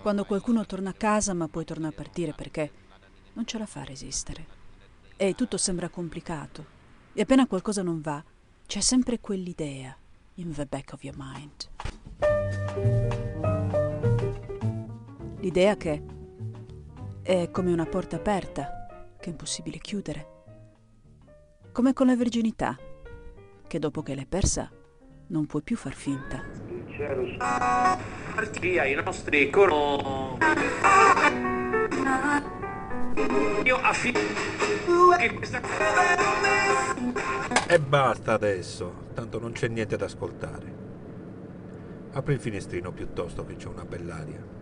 Quando qualcuno torna a casa ma poi torna a partire perché non ce la fa a resistere. E tutto sembra complicato. E appena qualcosa non va, c'è sempre quell'idea in the back of your mind. L'idea che è come una porta aperta che è impossibile chiudere. Come con la virginità, che dopo che l'hai persa non puoi più far finta. Il cielo via i nostri coro. Io affitto che questa E basta adesso, tanto non c'è niente da ascoltare. Apri il finestrino piuttosto che c'è una bell'aria.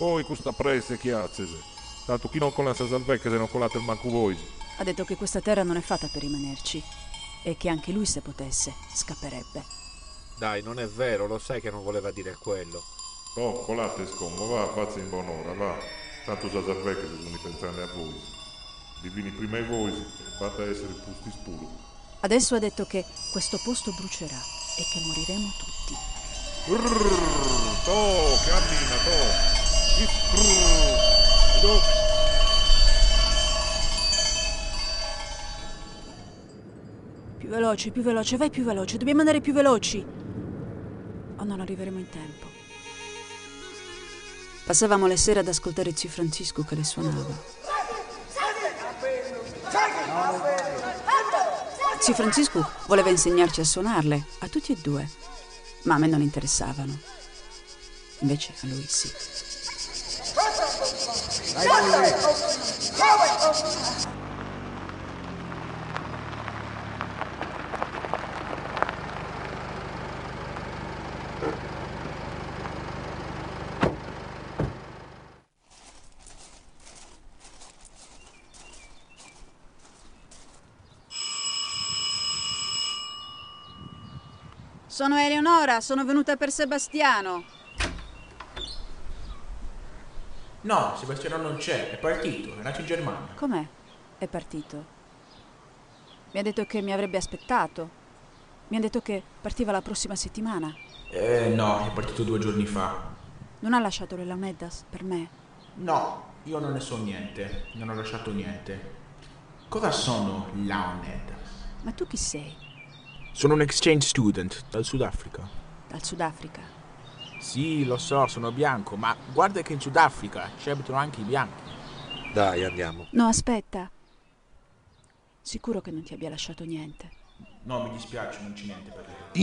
Poi questa presse chiazzese. Tanto chi non cola sa salvecchia se non colate il manco voi. Ha detto che questa terra non è fatta per rimanerci e che anche lui se potesse scapperebbe. Dai, non è vero, lo sai che non voleva dire quello. Oh, colate scombo, va, fazzi in buon'ora, va. Tanto sa salvecchia se sono pensando a voi. Divini prima i voi, fate essere pusti spuro. Adesso ha detto che questo posto brucerà e che moriremo tutti. Brrr, to, cammina, to. Veloce, più veloce, vai più veloce, dobbiamo andare più veloci. O non arriveremo in tempo. Passavamo le sere ad ascoltare zio Francisco che le suonava. Zio Francisco voleva insegnarci a suonarle, a tutti e due, ma a me non interessavano. Invece a lui sì. Sono Eleonora, sono venuta per Sebastiano. No, Sebastiano non c'è, è partito, è nato in Germania. Com'è? È partito. Mi ha detto che mi avrebbe aspettato. Mi ha detto che partiva la prossima settimana. Eh no, è partito due giorni fa. Non ha lasciato le Lamedas per me. No, io non ne so niente, non ho lasciato niente. Cosa sono Laonedas? Ma tu chi sei? Sono un exchange student dal Sudafrica. Dal Sudafrica. Sì, lo so, sono bianco, ma guarda che in Sudafrica ci abitano anche i bianchi. Dai, andiamo. No, aspetta. Sicuro che non ti abbia lasciato niente. No, mi dispiace, non c'è niente per te.